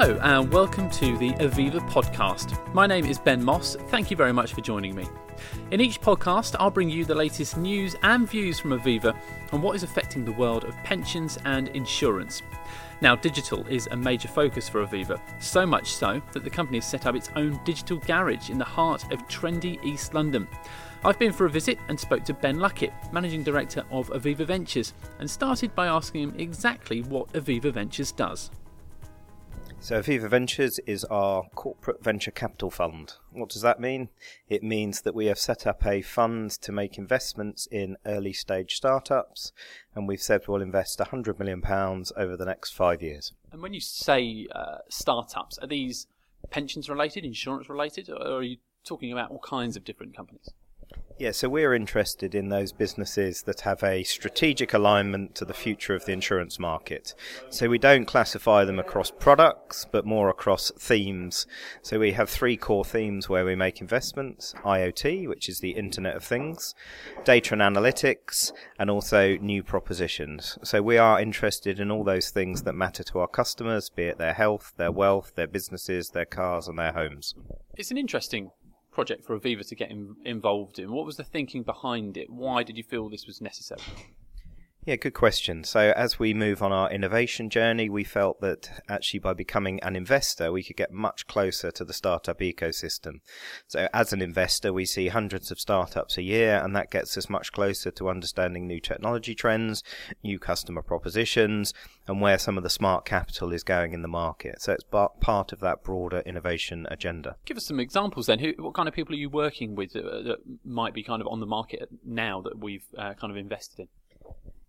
Hello, and welcome to the Aviva podcast. My name is Ben Moss. Thank you very much for joining me. In each podcast, I'll bring you the latest news and views from Aviva on what is affecting the world of pensions and insurance. Now, digital is a major focus for Aviva, so much so that the company has set up its own digital garage in the heart of trendy East London. I've been for a visit and spoke to Ben Luckett, Managing Director of Aviva Ventures, and started by asking him exactly what Aviva Ventures does. So, Aviva Ventures is our corporate venture capital fund. What does that mean? It means that we have set up a fund to make investments in early stage startups, and we've said we'll invest £100 million over the next five years. And when you say uh, startups, are these pensions related, insurance related, or are you talking about all kinds of different companies? Yeah, so we're interested in those businesses that have a strategic alignment to the future of the insurance market. So we don't classify them across products, but more across themes. So we have three core themes where we make investments IoT, which is the Internet of Things, data and analytics, and also new propositions. So we are interested in all those things that matter to our customers, be it their health, their wealth, their businesses, their cars, and their homes. It's an interesting project for Aviva to get in, involved in? What was the thinking behind it? Why did you feel this was necessary? Yeah, good question. So, as we move on our innovation journey, we felt that actually by becoming an investor, we could get much closer to the startup ecosystem. So, as an investor, we see hundreds of startups a year, and that gets us much closer to understanding new technology trends, new customer propositions, and where some of the smart capital is going in the market. So, it's part of that broader innovation agenda. Give us some examples then. Who, what kind of people are you working with that, that might be kind of on the market now that we've uh, kind of invested in?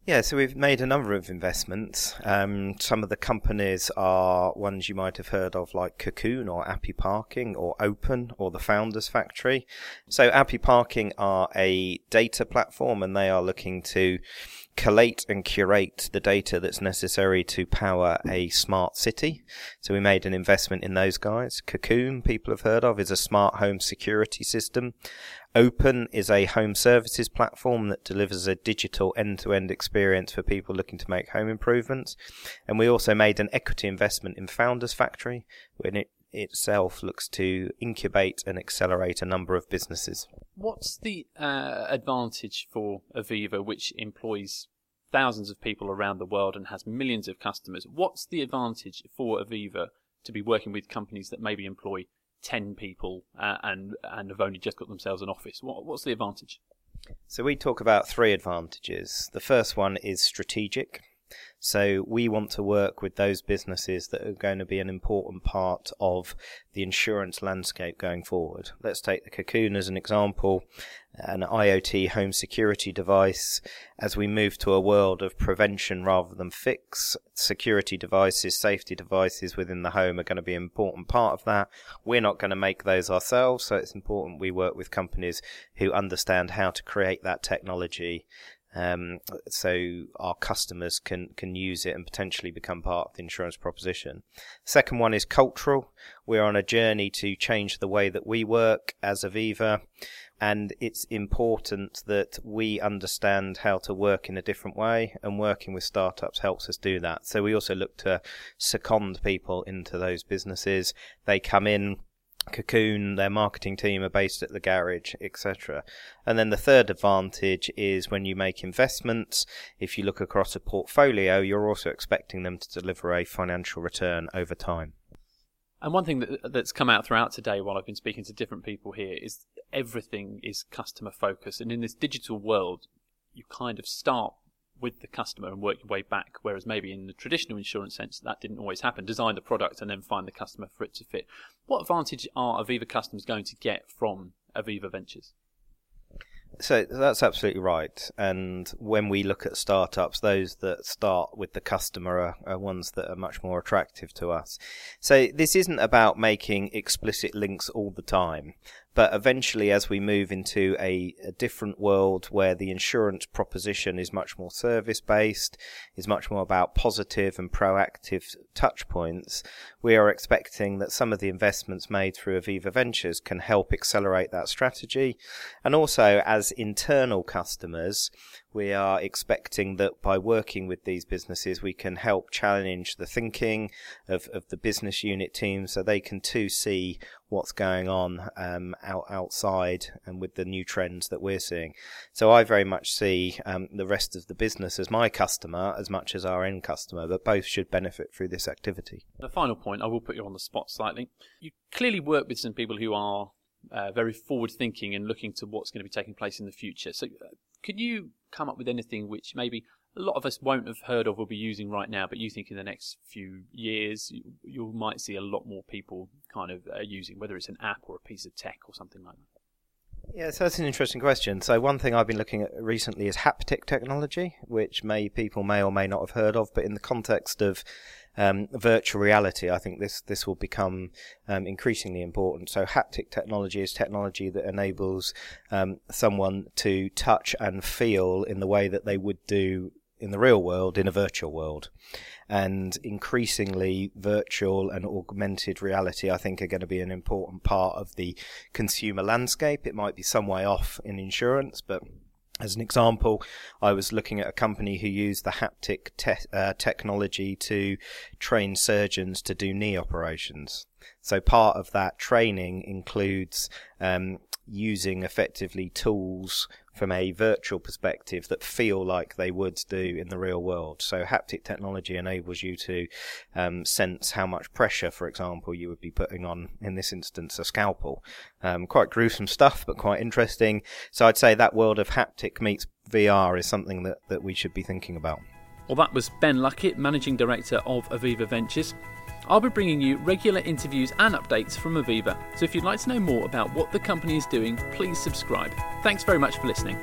Yeah, so we've made a number of investments. Um, some of the companies are ones you might have heard of, like Cocoon or Appy Parking or Open or the Founders Factory. So Appy Parking are a data platform, and they are looking to collate and curate the data that's necessary to power a smart city. So we made an investment in those guys. Cocoon, people have heard of, is a smart home security system. Open is a home services platform that delivers a digital end-to-end experience for people looking to make home improvements. And we also made an equity investment in Founders Factory, when it itself looks to incubate and accelerate a number of businesses. What's the uh, advantage for Aviva, which employs thousands of people around the world and has millions of customers? What's the advantage for Aviva to be working with companies that maybe employ 10 people uh, and and have only just got themselves an office. What, what's the advantage? So we talk about three advantages. The first one is strategic. So we want to work with those businesses that are going to be an important part of the insurance landscape going forward. Let's take the Cocoon as an example, an IoT home security device. As we move to a world of prevention rather than fix, security devices, safety devices within the home are going to be an important part of that. We're not going to make those ourselves, so it's important we work with companies who understand how to create that technology um, so our customers can can use it and potentially become part of the insurance proposition. Second one is cultural. We're on a journey to change the way that we work as Aviva, and it's important that we understand how to work in a different way, and working with startups helps us do that. So we also look to second people into those businesses. They come in Cocoon, their marketing team are based at the garage, etc. And then the third advantage is when you make investments, if you look across a portfolio, you're also expecting them to deliver a financial return over time. And one thing that, that's come out throughout today while I've been speaking to different people here is everything is customer focused. And in this digital world, you kind of start with the customer and work your way back. Whereas maybe in the traditional insurance sense, that didn't always happen. Design the product and then find the customer for it to fit. What advantage are Aviva customers going to get from Aviva Ventures? So that's absolutely right. And when we look at startups, those that start with the customer are, are, ones that are much more attractive to us. So this isn't about making explicit links all the time, But eventually, as we move into a, a different world where the insurance proposition is much more service based, is much more about positive and proactive touch points, we are expecting that some of the investments made through Aviva Ventures can help accelerate that strategy. And also, as internal customers, we are expecting that by working with these businesses, we can help challenge the thinking of, of the business unit teams so they can too see what's going on um, out, outside and with the new trends that we're seeing. So I very much see um, the rest of the business as my customer as much as our end customer, but both should benefit through this activity. The final point, I will put you on the spot slightly. You clearly work with some people who are uh, very forward thinking and looking to what's going to be taking place in the future. So, uh, could you come up with anything which maybe a lot of us won't have heard of or be using right now, but you think in the next few years you, you might see a lot more people kind of uh, using, whether it's an app or a piece of tech or something like that? Yeah, so that's an interesting question. So one thing I've been looking at recently is haptic technology, which may people may or may not have heard of, but in the context of um, virtual reality, I think this this will become um, increasingly important. So haptic technology is technology that enables um, someone to touch and feel in the way that they would do in the real world in a virtual world. And increasingly, virtual and augmented reality, I think, are going to be an important part of the consumer landscape. It might be some way off in insurance, but as an example, I was looking at a company who used the haptic te- uh, technology to train surgeons to do knee operations. So part of that training includes um, using effectively tools from a virtual perspective that feel like they would do in the real world. So haptic technology enables you to um, sense how much pressure, for example, you would be putting on, in this instance, a scalpel. Um, quite gruesome stuff, but quite interesting. So I'd say that world of haptic meets VR is something that, that we should be thinking about. Well, that was Ben Luckett, Managing Director of Aviva Ventures. I'll be bringing you regular interviews and updates from Aviva, so if you'd like to know more about what the company is doing, please subscribe. Thanks very much for listening.